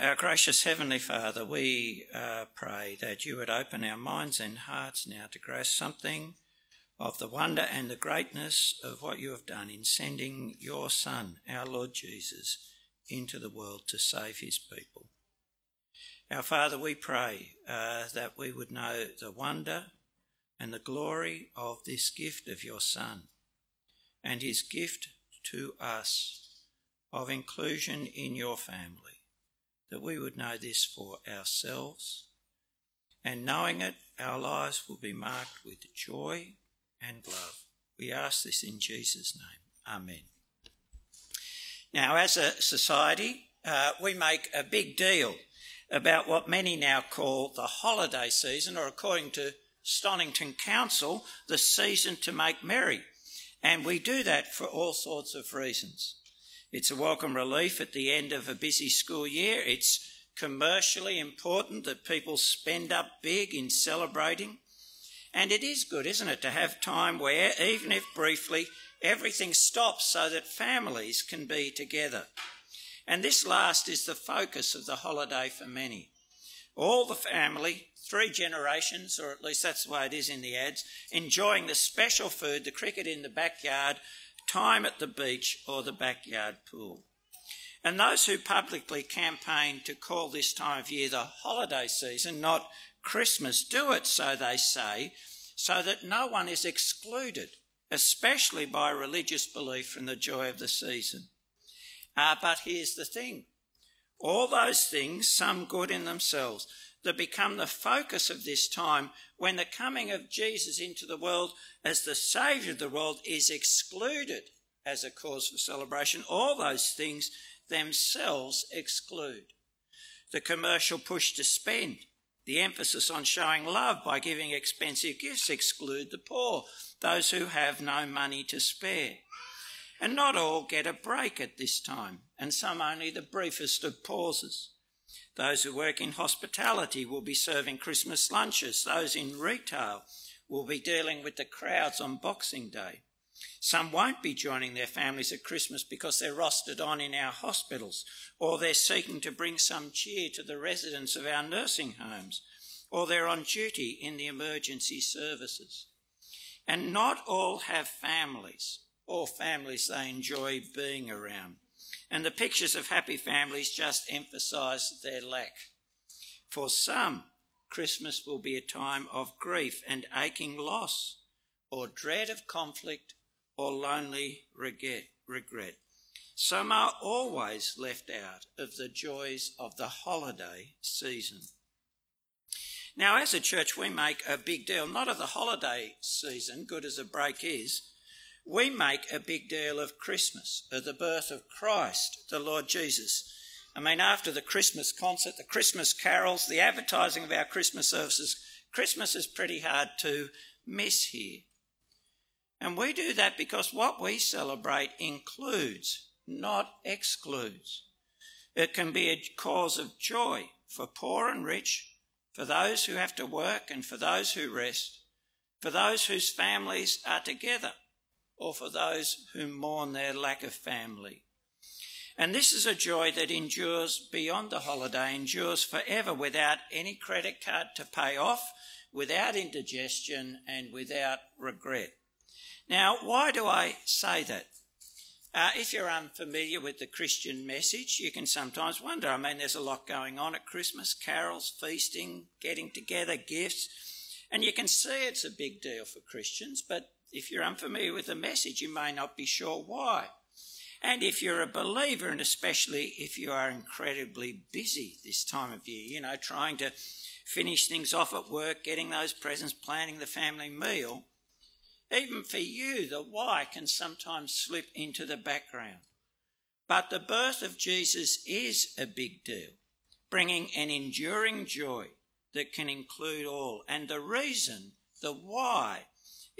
our gracious Heavenly Father, we uh, pray that you would open our minds and hearts now to grasp something of the wonder and the greatness of what you have done in sending your Son, our Lord Jesus, into the world to save his people. Our Father, we pray uh, that we would know the wonder and the glory of this gift of your Son and his gift to us of inclusion in your family, that we would know this for ourselves, and knowing it, our lives will be marked with joy and love. We ask this in Jesus' name. Amen. Now, as a society, uh, we make a big deal about what many now call the holiday season, or according to Stonnington Council, the season to make merry. And we do that for all sorts of reasons. It's a welcome relief at the end of a busy school year. It's commercially important that people spend up big in celebrating. And it is good, isn't it, to have time where, even if briefly, everything stops so that families can be together. And this last is the focus of the holiday for many. All the family, three generations, or at least that's the way it is in the ads, enjoying the special food, the cricket in the backyard, time at the beach or the backyard pool. And those who publicly campaign to call this time of year the holiday season, not Christmas, do it, so they say, so that no one is excluded, especially by religious belief from the joy of the season. Uh, but here's the thing all those things, some good in themselves, that become the focus of this time when the coming of Jesus into the world as the Saviour of the world is excluded as a cause for celebration, all those things themselves exclude. The commercial push to spend, the emphasis on showing love by giving expensive gifts exclude the poor, those who have no money to spare. And not all get a break at this time, and some only the briefest of pauses. Those who work in hospitality will be serving Christmas lunches. Those in retail will be dealing with the crowds on Boxing Day. Some won't be joining their families at Christmas because they're rostered on in our hospitals, or they're seeking to bring some cheer to the residents of our nursing homes, or they're on duty in the emergency services. And not all have families or families they enjoy being around. And the pictures of happy families just emphasise their lack. For some, Christmas will be a time of grief and aching loss, or dread of conflict, or lonely regret. regret. Some are always left out of the joys of the holiday season. Now, as a church, we make a big deal, not of the holiday season, good as a break is, we make a big deal of Christmas, of the birth of Christ, the Lord Jesus. I mean, after the Christmas concert, the Christmas carols, the advertising of our Christmas services, Christmas is pretty hard to miss here. And we do that because what we celebrate includes, not excludes. It can be a cause of joy for poor and rich, for those who have to work and for those who rest, for those whose families are together or for those who mourn their lack of family. And this is a joy that endures beyond the holiday, endures forever without any credit card to pay off, without indigestion, and without regret. Now, why do I say that? Uh, if you're unfamiliar with the Christian message, you can sometimes wonder. I mean, there's a lot going on at Christmas carols, feasting, getting together, gifts. And you can see it's a big deal for Christians, but if you're unfamiliar with the message, you may not be sure why. And if you're a believer, and especially if you are incredibly busy this time of year, you know, trying to finish things off at work, getting those presents, planning the family meal, even for you, the why can sometimes slip into the background. But the birth of Jesus is a big deal, bringing an enduring joy that can include all. And the reason, the why,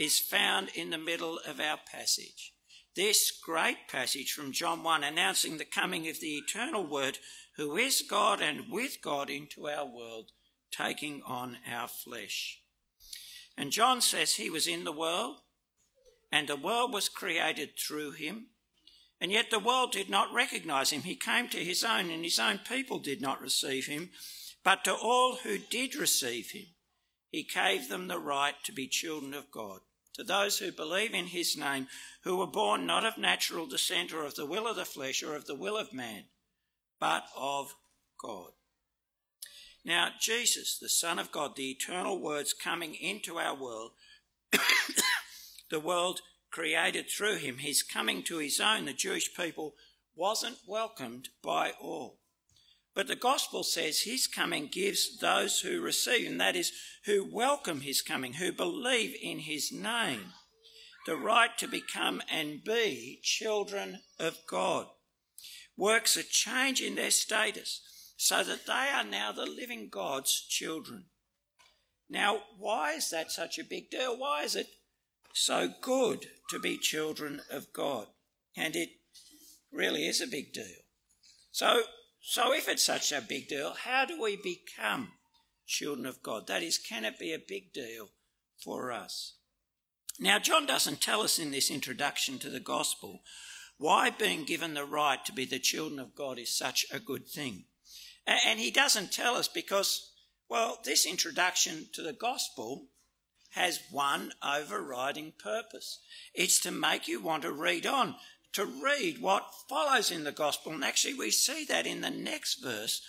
is found in the middle of our passage. This great passage from John 1 announcing the coming of the eternal Word, who is God and with God into our world, taking on our flesh. And John says he was in the world, and the world was created through him, And yet the world did not recognize him. He came to his own, and his own people did not receive him. But to all who did receive him, he gave them the right to be children of God. To those who believe in his name, who were born not of natural descent or of the will of the flesh or of the will of man, but of God. Now, Jesus, the Son of God, the eternal words coming into our world, the world created through him, his coming to his own, the Jewish people, wasn't welcomed by all. But the gospel says his coming gives those who receive him, that is, who welcome his coming, who believe in his name, the right to become and be children of God. Works a change in their status so that they are now the living God's children. Now, why is that such a big deal? Why is it so good to be children of God? And it really is a big deal. So, so if it's such a big deal, how do we become children of God? That is, can it be a big deal for us? Now, John doesn't tell us in this introduction to the gospel why being given the right to be the children of God is such a good thing. And he doesn't tell us because, well, this introduction to the gospel has one overriding purpose. It's to make you want to read on, to read what follows in the gospel. And actually, we see that in the next verse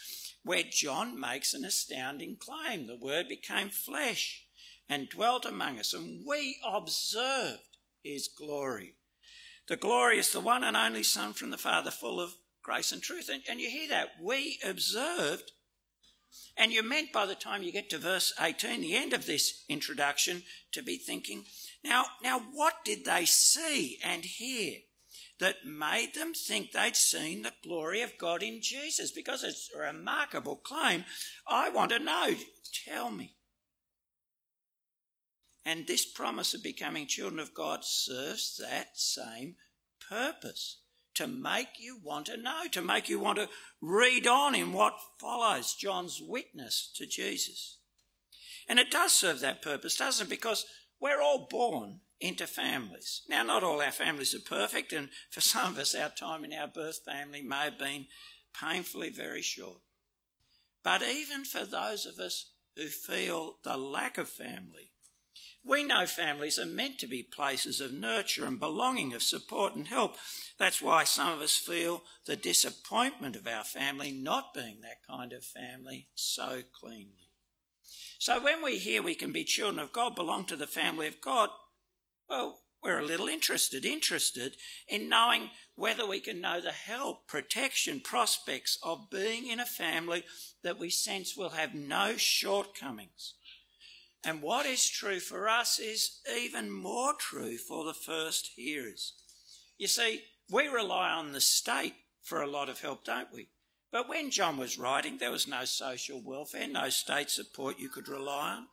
where John makes an astounding claim. The word became flesh and dwelt among us, and we observed his glory. The glory is the one and only Son from the Father, full of grace and truth. And, and you hear that. We observed. And you're meant by the time you get to verse 18, the end of this introduction, to be thinking, now, now what did they see and hear that made them think they'd seen the glory of God in Jesus? Because it's a remarkable claim. I want to know. Tell me. And this promise of becoming children of God serves that same purpose to make you want to know, to make you want to read on in what follows John's witness to Jesus. And it does serve that purpose, doesn't it? Because we're all born into families. Now, not all our families are perfect, and for some of us, our time in our birth family may have been painfully very short. But even for those of us who feel the lack of family, we know families are meant to be places of nurture and belonging, of support and help. That's why some of us feel the disappointment of our family not being that kind of family so cleanly. So when we hear we can be children of God, belong to the family of God, well, we're a little interested, interested in knowing whether we can know the help, protection, prospects of being in a family that we sense will have no shortcomings and what is true for us is even more true for the first hearers. You see, we rely on the state for a lot of help, don't we? But when John was writing, there was no social welfare, no state support you could rely on.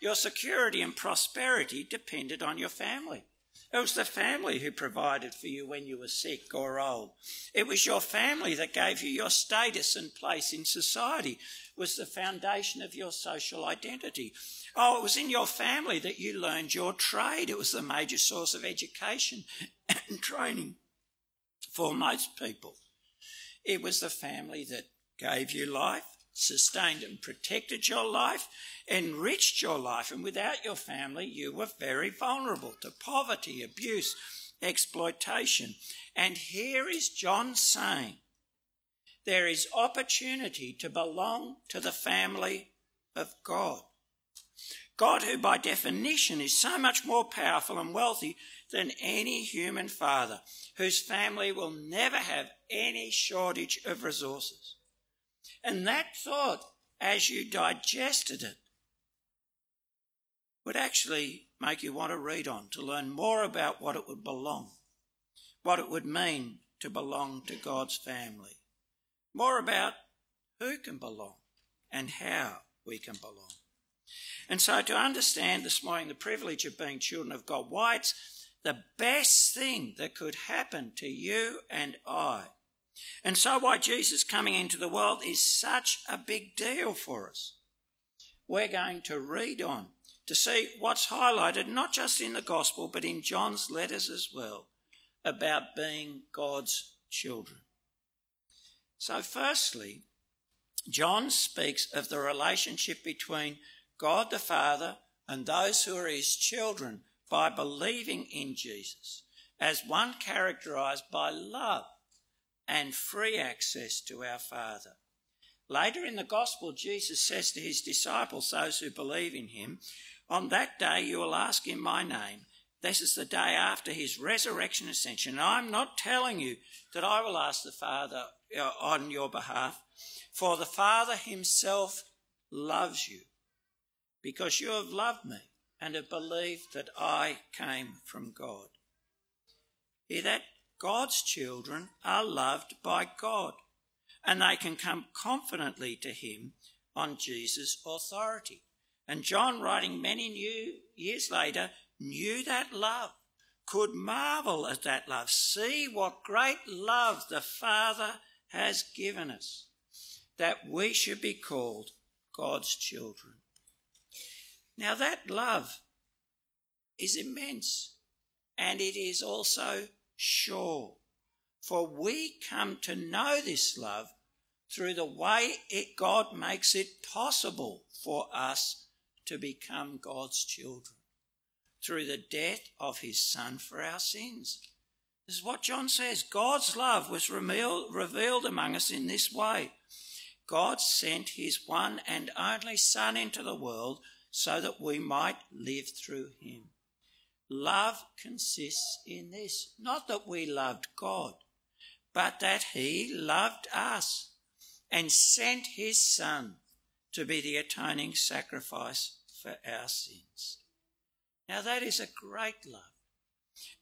Your security and prosperity depended on your family. It was the family who provided for you when you were sick or old. It was your family that gave you your status and place in society, it was the foundation of your social identity. Oh, it was in your family that you learned your trade. It was the major source of education and training for most people. It was the family that gave you life, sustained and protected your life, enriched your life, and without your family, you were very vulnerable to poverty, abuse, exploitation. And here is John saying there is opportunity to belong to the family of God. God, who by definition is so much more powerful and wealthy than any human father, whose family will never have any shortage of resources. And that thought, as you digested it, would actually make you want to read on, to learn more about what it would belong, what it would mean to belong to God's family, more about who can belong and how we can belong. And so, to understand this morning the privilege of being children of God, why it's the best thing that could happen to you and I and so, why Jesus coming into the world is such a big deal for us. We're going to read on to see what's highlighted not just in the gospel but in John's letters as well about being God's children. So, firstly, John speaks of the relationship between God the Father and those who are his children by believing in Jesus as one characterized by love and free access to our Father. Later in the Gospel, Jesus says to his disciples, those who believe in him, On that day you will ask in my name. This is the day after his resurrection ascension. And I'm not telling you that I will ask the Father uh, on your behalf, for the Father himself loves you because you have loved me and have believed that I came from God. Hear that? God's children are loved by God and they can come confidently to him on Jesus' authority. And John, writing many new years later, knew that love, could marvel at that love, see what great love the Father has given us, that we should be called God's children. Now, that love is immense and it is also sure. For we come to know this love through the way it, God makes it possible for us to become God's children through the death of his Son for our sins. This is what John says. God's love was revealed among us in this way. God sent his one and only Son into the world so that we might live through him. Love consists in this not that we loved God, but that he loved us and sent his Son to be the atoning sacrifice for our sins. Now, that is a great love.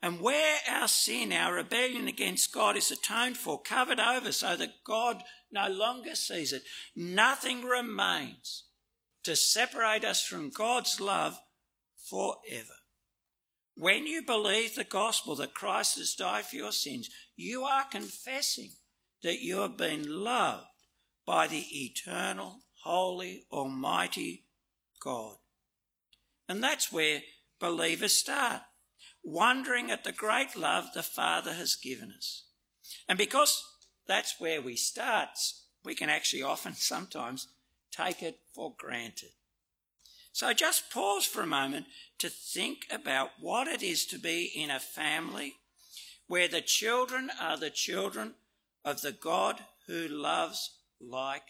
And where our sin, our rebellion against God is atoned for, covered over so that God no longer sees it, nothing remains to separate us from God's love forever. When you believe the gospel that Christ has died for your sins, you are confessing that you have been loved by the eternal, holy, almighty God. And that's where believers start, wondering at the great love the Father has given us. And because that's where we start, we can actually often sometimes take it for granted. So just pause for a moment to think about what it is to be in a family where the children are the children of the God who loves like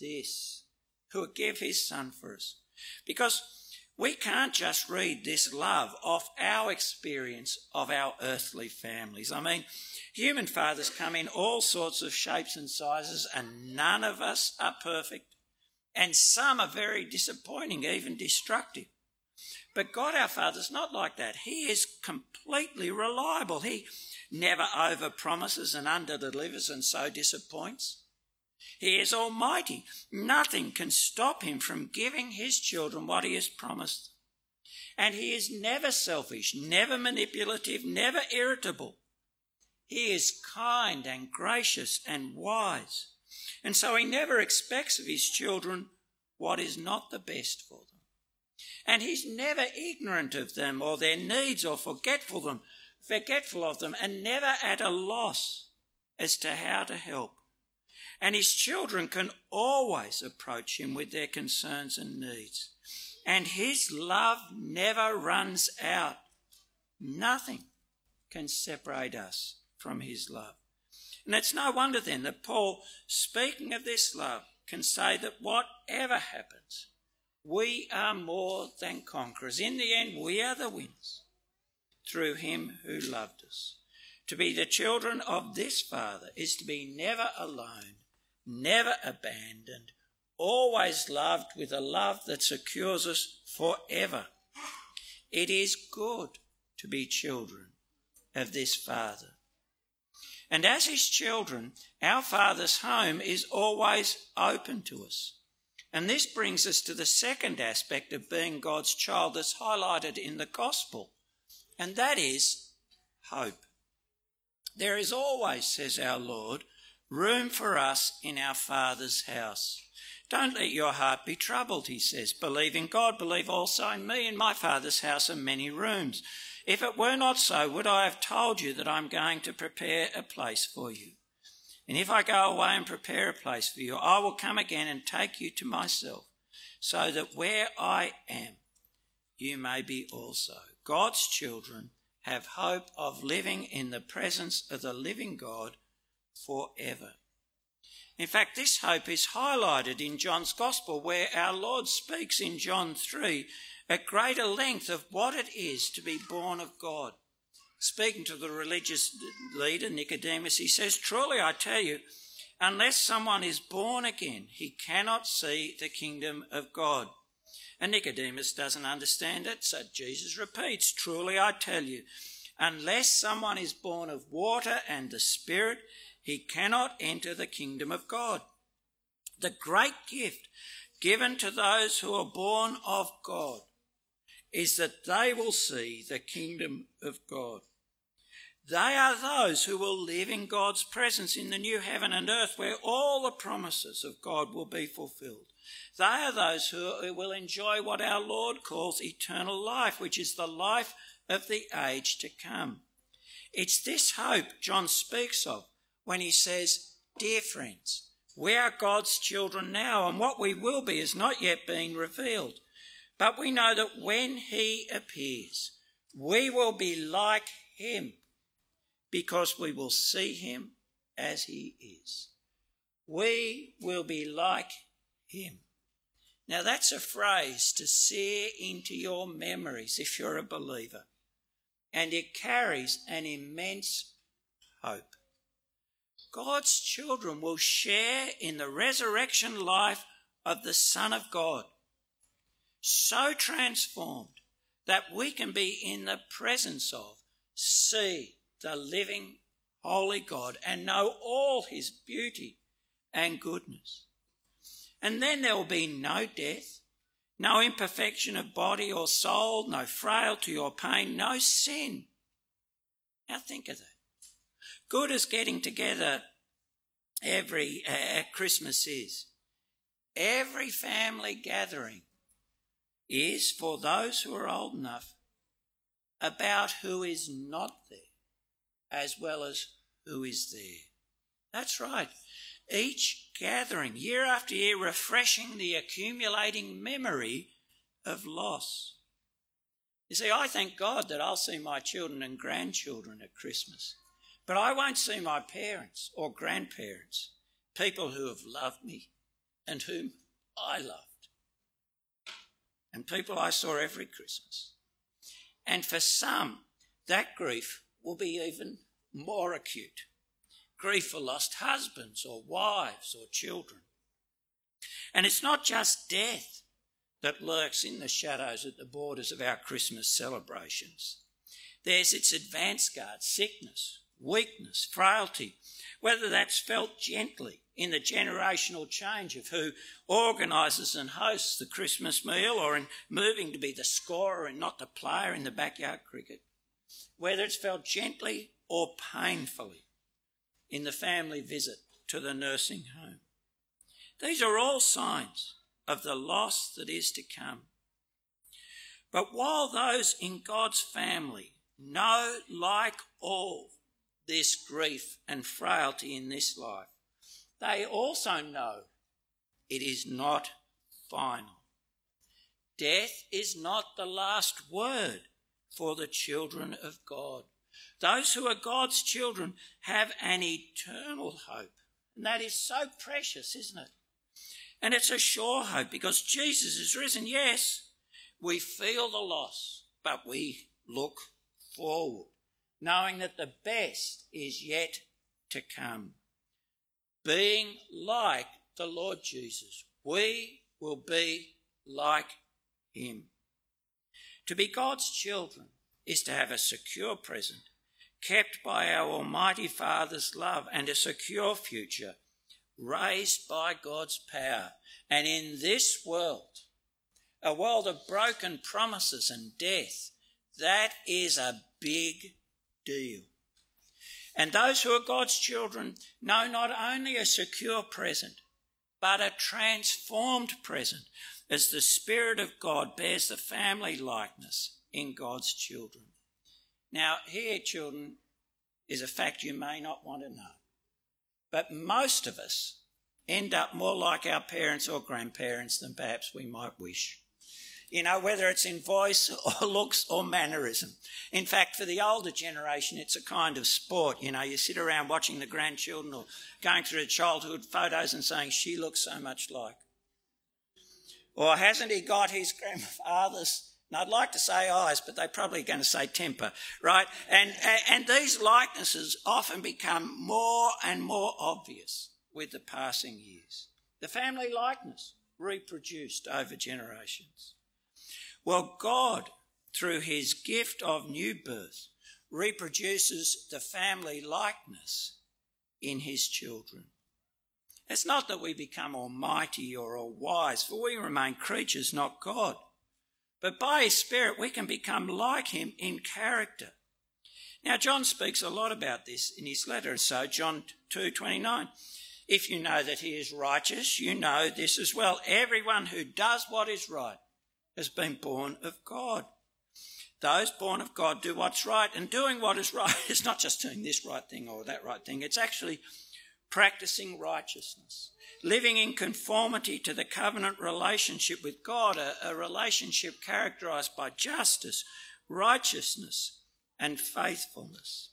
this, who would give his son for us. Because we can't just read this love off our experience of our earthly families. I mean, human fathers come in all sorts of shapes and sizes, and none of us are perfect and some are very disappointing, even destructive. But God our Father is not like that. He is completely reliable. He never overpromises and underdelivers and so disappoints. He is almighty. Nothing can stop him from giving his children what he has promised. And he is never selfish, never manipulative, never irritable. He is kind and gracious and wise. And so he never expects of his children what is not the best for them. And he's never ignorant of them or their needs or forgetful them, forgetful of them, and never at a loss as to how to help. And his children can always approach him with their concerns and needs. And his love never runs out. Nothing can separate us from his love. And it's no wonder then that Paul, speaking of this love, can say that whatever happens, we are more than conquerors. In the end, we are the winners through him who loved us. To be the children of this Father is to be never alone, never abandoned, always loved with a love that secures us forever. It is good to be children of this Father. And as his children, our Father's home is always open to us. And this brings us to the second aspect of being God's child that's highlighted in the gospel, and that is hope. There is always, says our Lord, room for us in our Father's house. Don't let your heart be troubled, he says. Believe in God, believe also in me. In my Father's house are many rooms. If it were not so, would I have told you that I'm going to prepare a place for you? And if I go away and prepare a place for you, I will come again and take you to myself, so that where I am, you may be also. God's children have hope of living in the presence of the living God forever. In fact, this hope is highlighted in John's Gospel, where our Lord speaks in John 3 at greater length of what it is to be born of God. Speaking to the religious leader, Nicodemus, he says, Truly I tell you, unless someone is born again, he cannot see the kingdom of God. And Nicodemus doesn't understand it, so Jesus repeats, Truly I tell you, unless someone is born of water and the Spirit, he cannot enter the kingdom of God. The great gift given to those who are born of God is that they will see the kingdom of God. They are those who will live in God's presence in the new heaven and earth where all the promises of God will be fulfilled. They are those who will enjoy what our Lord calls eternal life, which is the life of the age to come. It's this hope John speaks of when he says, Dear friends, we are God's children now, and what we will be is not yet being revealed. But we know that when he appears, we will be like him because we will see him as he is. We will be like him. Now, that's a phrase to sear into your memories if you're a believer, and it carries an immense hope. God's children will share in the resurrection life of the Son of God, so transformed that we can be in the presence of, see the living, holy God and know all his beauty and goodness. And then there will be no death, no imperfection of body or soul, no frailty or pain, no sin. Now think of that good as getting together every uh, Christmas is. Every family gathering is for those who are old enough about who is not there as well as who is there. That's right. Each gathering, year after year, refreshing the accumulating memory of loss. You see, I thank God that I'll see my children and grandchildren at Christmas. But I won't see my parents or grandparents, people who have loved me and whom I loved, and people I saw every Christmas. And for some, that grief will be even more acute grief for lost husbands or wives or children. And it's not just death that lurks in the shadows at the borders of our Christmas celebrations. There's its advance guard, sickness, weakness, frailty, whether that's felt gently in the generational change of who organises and hosts the Christmas meal or in moving to be the scorer and not the player in the backyard cricket, whether it's felt gently or painfully in the family visit to the nursing home. These are all signs of the loss that is to come. But while those in God's family know, like all, this grief and frailty in this life, they also know it is not final. Death is not the last word for the children of God. Those who are God's children have an eternal hope. And that is so precious, isn't it? And it's a sure hope because Jesus is risen. Yes, we feel the loss, but we look forward knowing that the best is yet to come. Being like the Lord Jesus, we will be like him. To be God's children is to have a secure present, kept by our Almighty Father's love, and a secure future, raised by God's power. And in this world, a world of broken promises and death, that is a big deal. And those who are God's children know not only a secure present, but a transformed present as the Spirit of God bears the family likeness in God's children. Now, here, children, is a fact you may not want to know. But most of us end up more like our parents or grandparents than perhaps we might wish. You know, whether it's in voice or looks or mannerism. In fact, for the older generation, it's a kind of sport. You know, you sit around watching the grandchildren or going through childhood photos and saying, she looks so much like. Or hasn't he got his grandfather's and I'd like to say eyes, but they're probably going to say temper, right? And, and these likenesses often become more and more obvious with the passing years. The family likeness reproduced over generations. Well, God, through his gift of new birth, reproduces the family likeness in his children. It's not that we become almighty or all wise, for we remain creatures, not God. But by his Spirit, we can become like him in character. Now, John speaks a lot about this in his letter. So, John 2 29. If you know that he is righteous, you know this as well. Everyone who does what is right has been born of God. Those born of God do what's right, and doing what is right is not just doing this right thing or that right thing, it's actually practicing righteousness, living in conformity to the covenant relationship with God, a, a relationship characterized by justice, righteousness, and faithfulness.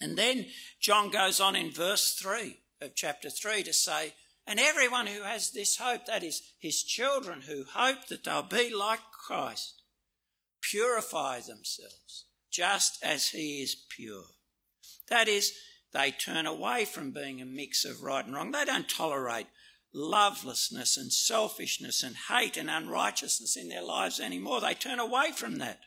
And then John goes on in verse 3 of chapter 3 to say, And everyone who has this hope, that is, his children who hope that they'll be like Christ, purify themselves just as he is pure. That is, they turn away from being a mix of right and wrong. They don't tolerate lovelessness and selfishness and hate and unrighteousness in their lives anymore. They turn away from that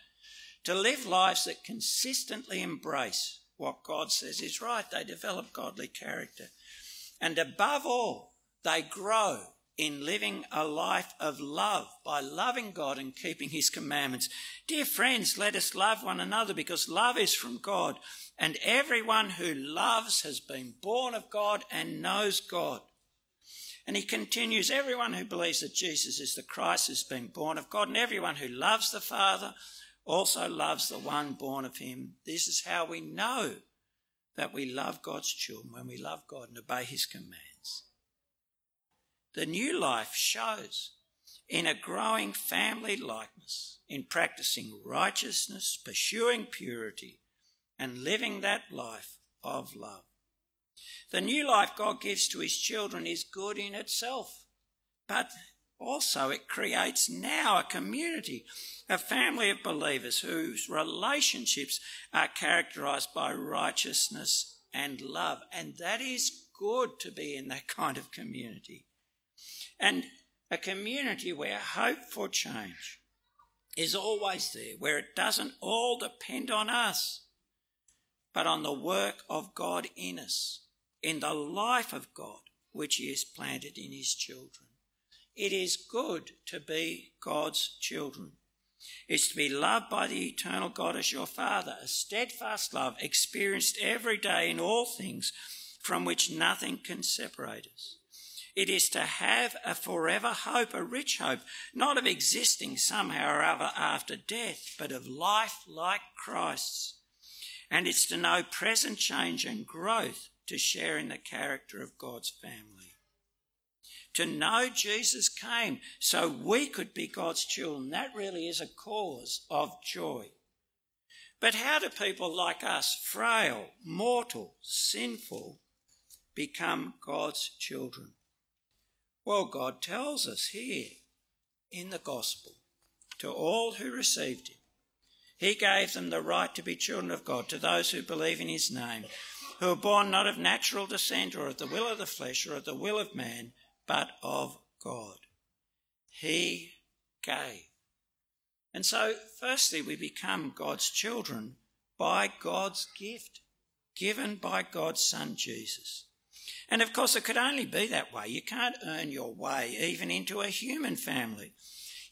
to live lives that consistently embrace what God says is right. They develop godly character. And above all, they grow in living a life of love by loving God and keeping his commandments. Dear friends, let us love one another because love is from God. And everyone who loves has been born of God and knows God. And he continues, everyone who believes that Jesus is the Christ has been born of God, and everyone who loves the Father also loves the one born of him. This is how we know that we love God's children, when we love God and obey his commands. The new life shows in a growing family likeness, in practicing righteousness, pursuing purity, and living that life of love. The new life God gives to his children is good in itself, but also it creates now a community, a family of believers whose relationships are characterized by righteousness and love. And that is good to be in that kind of community. And a community where hope for change is always there, where it doesn't all depend on us but on the work of God in us, in the life of God which He has planted in His children. It is good to be God's children. It's to be loved by the eternal God as your Father, a steadfast love experienced every day in all things from which nothing can separate us. It is to have a forever hope, a rich hope, not of existing somehow or other after death, but of life like Christ's and it's to know present change and growth to share in the character of God's family. To know Jesus came so we could be God's children, that really is a cause of joy. But how do people like us, frail, mortal, sinful, become God's children? Well, God tells us here in the gospel to all who received him he gave them the right to be children of God to those who believe in his name, who are born not of natural descent or of the will of the flesh or of the will of man, but of God. He gave. And so, firstly, we become God's children by God's gift, given by God's Son Jesus. And of course, it could only be that way. You can't earn your way even into a human family.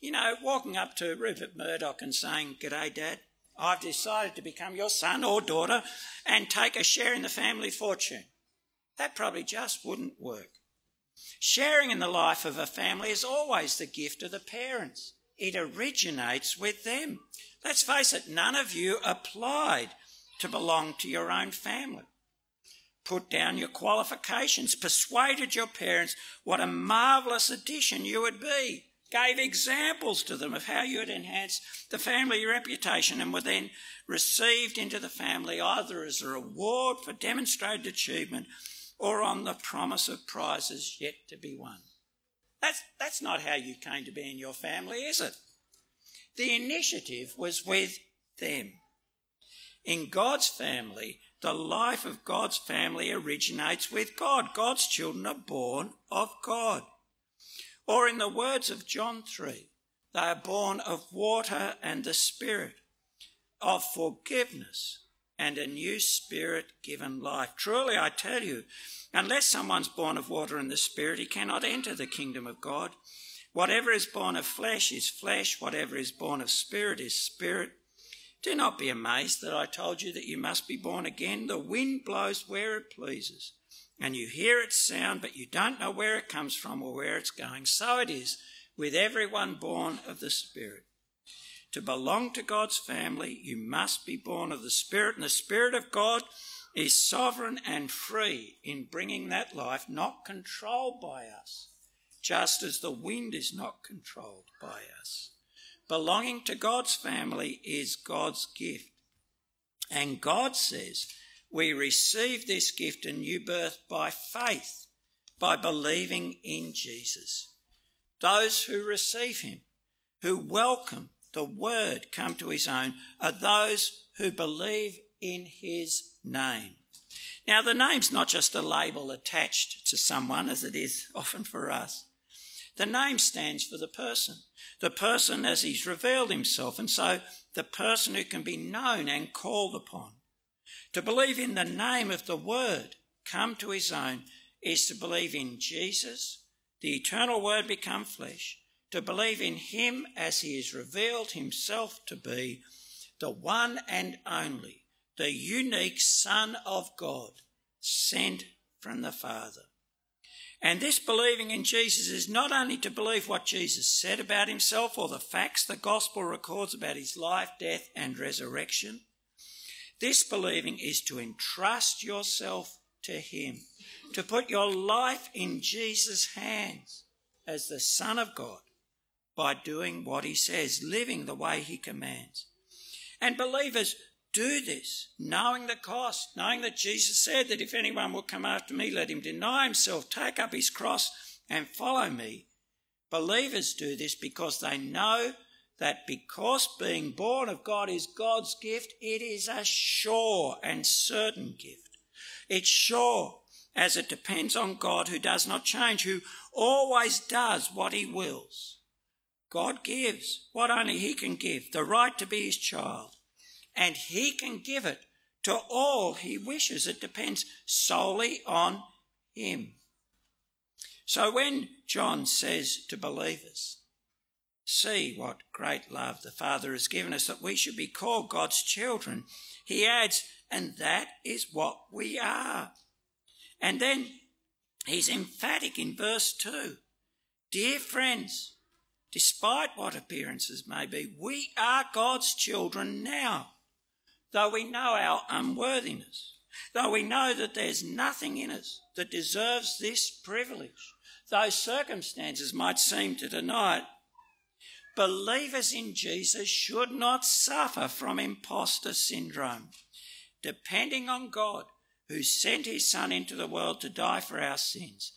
You know, walking up to Rupert Murdoch and saying, G'day, Dad, I've decided to become your son or daughter and take a share in the family fortune. That probably just wouldn't work. Sharing in the life of a family is always the gift of the parents. it originates with them. Let's face it, none of you applied to belong to your own family. Put down your qualifications, persuaded your parents what a marvellous addition you would be, gave examples to them of how you would enhance the family reputation, and were then received into the family either as a reward for demonstrated achievement or on the promise of prizes yet to be won. That's, that's not how you came to be in your family, is it? The initiative was with them. In God's family, the life of God's family originates with God. God's children are born of God. Or in the words of John 3, they are born of water and the Spirit, of forgiveness and a new spirit given life. Truly, I tell you, unless someone's born of water and the Spirit, he cannot enter the kingdom of God. Whatever is born of flesh is flesh, whatever is born of spirit is spirit. Do not be amazed that I told you that you must be born again. The wind blows where it pleases, and you hear its sound, but you don't know where it comes from or where it's going. So it is with everyone born of the Spirit. To belong to God's family, you must be born of the Spirit, and the Spirit of God is sovereign and free in bringing that life, not controlled by us, just as the wind is not controlled by us. Belonging to God's family is God's gift. And God says we receive this gift and new birth by faith, by believing in Jesus. Those who receive him, who welcome the word come to his own, are those who believe in his name. Now, the name's not just a label attached to someone, as it is often for us. The name stands for the person, the person as he's revealed himself, and so the person who can be known and called upon. To believe in the name of the Word come to his own is to believe in Jesus, the eternal Word become flesh, to believe in him as he has revealed himself to be the one and only, the unique Son of God, sent from the Father. And this believing in Jesus is not only to believe what Jesus said about himself or the facts the gospel records about his life, death, and resurrection. This believing is to entrust yourself to him, to put your life in Jesus' hands as the Son of God by doing what he says, living the way he commands. And believers do this, knowing the cost, knowing that Jesus said that if anyone will come after me, let him deny himself, take up his cross, and follow me. Believers do this because they know that because being born of God is God's gift, it is a sure and certain gift. It's sure as it depends on God who does not change, who always does what he wills. God gives what only he can give, the right to be his child and he can give it to all he wishes. It depends solely on him. So when John says to believers, See what great love the Father has given us that we should be called God's children, he adds, And that is what we are. And then he's emphatic in verse 2 Dear friends, despite what appearances may be, we are God's children now though we know our unworthiness, though we know that there's nothing in us that deserves this privilege, though circumstances might seem to deny it, believers in Jesus should not suffer from imposter syndrome. Depending on God, who sent his Son into the world to die for our sins,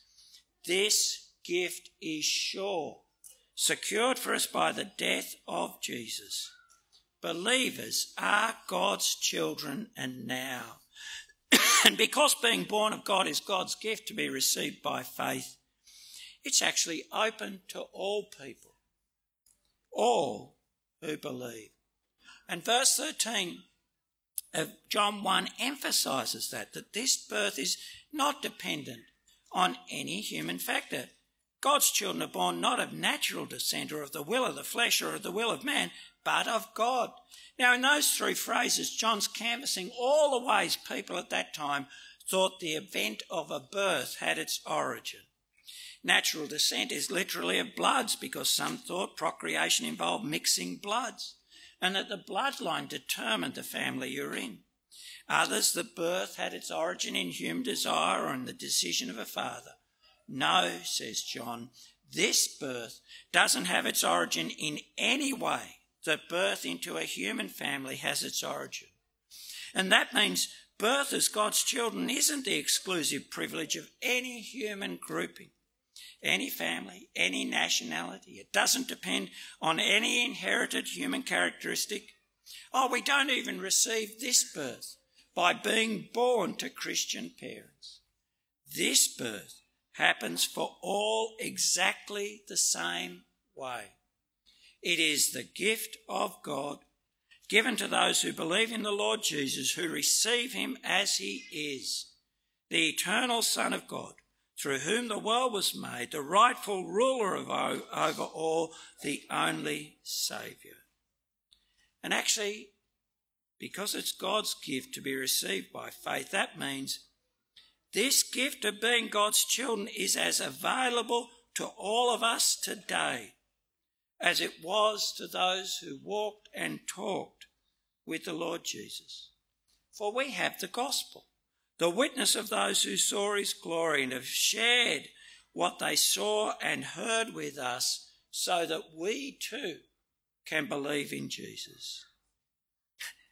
this gift is sure, secured for us by the death of Jesus. Believers are God's children and now. and because being born of God is God's gift to be received by faith, it's actually open to all people, all who believe. And verse 13 of John 1 emphasises that, that this birth is not dependent on any human factor. God's children are born not of natural descent or of the will of the flesh or of the will of man, but of God. Now, in those three phrases, John's canvassing all the ways people at that time thought the event of a birth had its origin. natural descent is literally of bloods because some thought procreation involved mixing bloods and that the bloodline determined the family you're in. Others, that birth had its origin in human desire or in the decision of a father. No, says John, this birth doesn't have its origin in any way that birth into a human family has its origin. And that means birth as God's children isn't the exclusive privilege of any human grouping, any family, any nationality. It doesn't depend on any inherited human characteristic. Oh, we don't even receive this birth by being born to Christian parents. This birth happens for all exactly the same way. It is the gift of God given to those who believe in the Lord Jesus, who receive him as he is, the eternal Son of God, through whom the world was made, the rightful ruler of over all, the only Saviour. And actually, because it's God's gift to be received by faith, that means this gift of being God's children is as available to all of us today as it was to those who walked and talked with the Lord Jesus. For we have the gospel, the witness of those who saw his glory and have shared what they saw and heard with us, so that we too can believe in Jesus.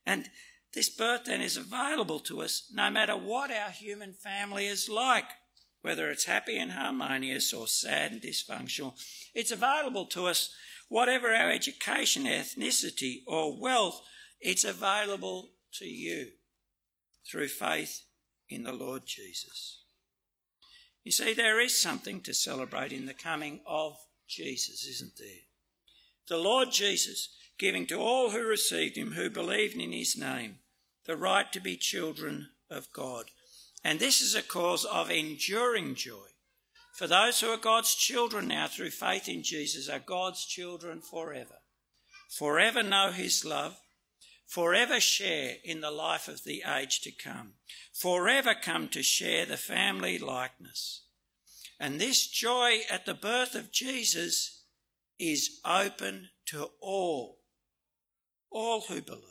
And this birth then is available to us no matter what our human family is like, whether it's happy and harmonious or sad and dysfunctional. It's available to us whatever our education, ethnicity, or wealth, it's available to you through faith in the Lord Jesus. You see, there is something to celebrate in the coming of Jesus, isn't there? The Lord Jesus giving to all who received him, who believed in his name, the right to be children of God. And this is a cause of enduring joy for those who are God's children now through faith in Jesus are God's children forever. Forever know his love, forever share in the life of the age to come, forever come to share the family likeness. And this joy at the birth of Jesus is open to all, all who believe.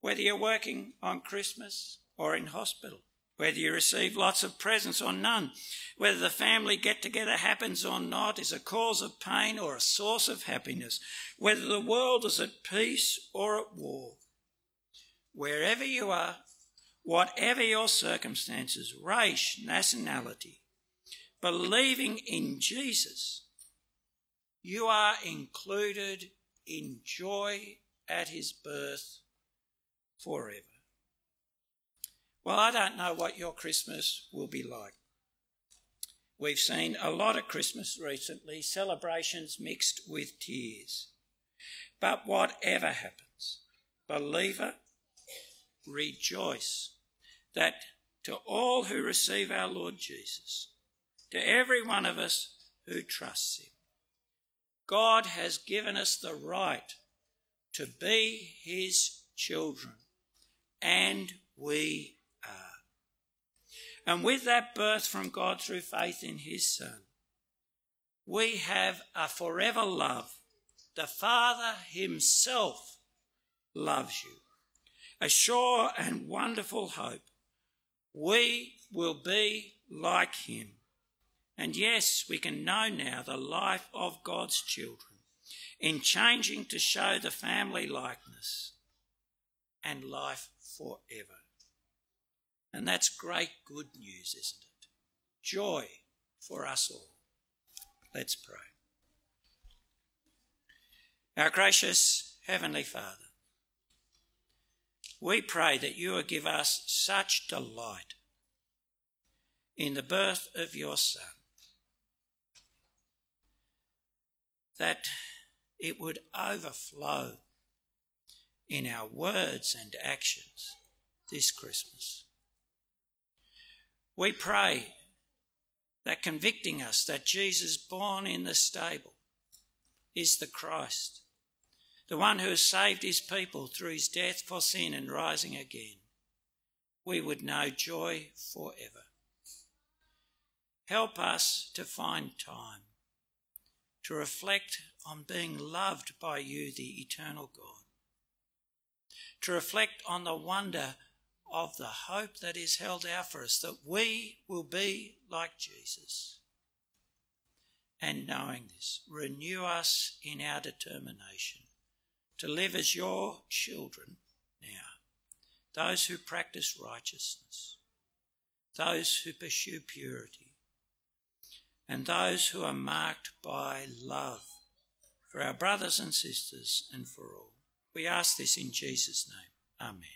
Whether you're working on Christmas or in hospital, whether you receive lots of presents or none, whether the family get together happens or not is a cause of pain or a source of happiness, whether the world is at peace or at war. Wherever you are, whatever your circumstances, race, nationality, believing in Jesus, you are included in joy at his birth forever. Well, I don't know what your Christmas will be like. We've seen a lot of Christmas recently, celebrations mixed with tears. But whatever happens, believer, rejoice that to all who receive our Lord Jesus, to every one of us who trusts Him, God has given us the right to be His children, and we are. and with that birth from God through faith in His Son, we have a forever love. The Father Himself loves you. A sure and wonderful hope. We will be like Him. And yes, we can know now the life of God's children in changing to show the family likeness and life forever. And that's great good news, isn't it? Joy for us all. Let's pray. Our gracious Heavenly Father, we pray that you will give us such delight in the birth of your Son that it would overflow in our words and actions this Christmas. We pray that convicting us that Jesus, born in the stable, is the Christ, the one who has saved his people through his death for sin and rising again, we would know joy forever. Help us to find time to reflect on being loved by you, the eternal God, to reflect on the wonder of the hope that is held out for us, that we will be like Jesus. And knowing this, renew us in our determination to live as your children now, those who practice righteousness, those who pursue purity, and those who are marked by love for our brothers and sisters and for all. We ask this in Jesus' name. Amen.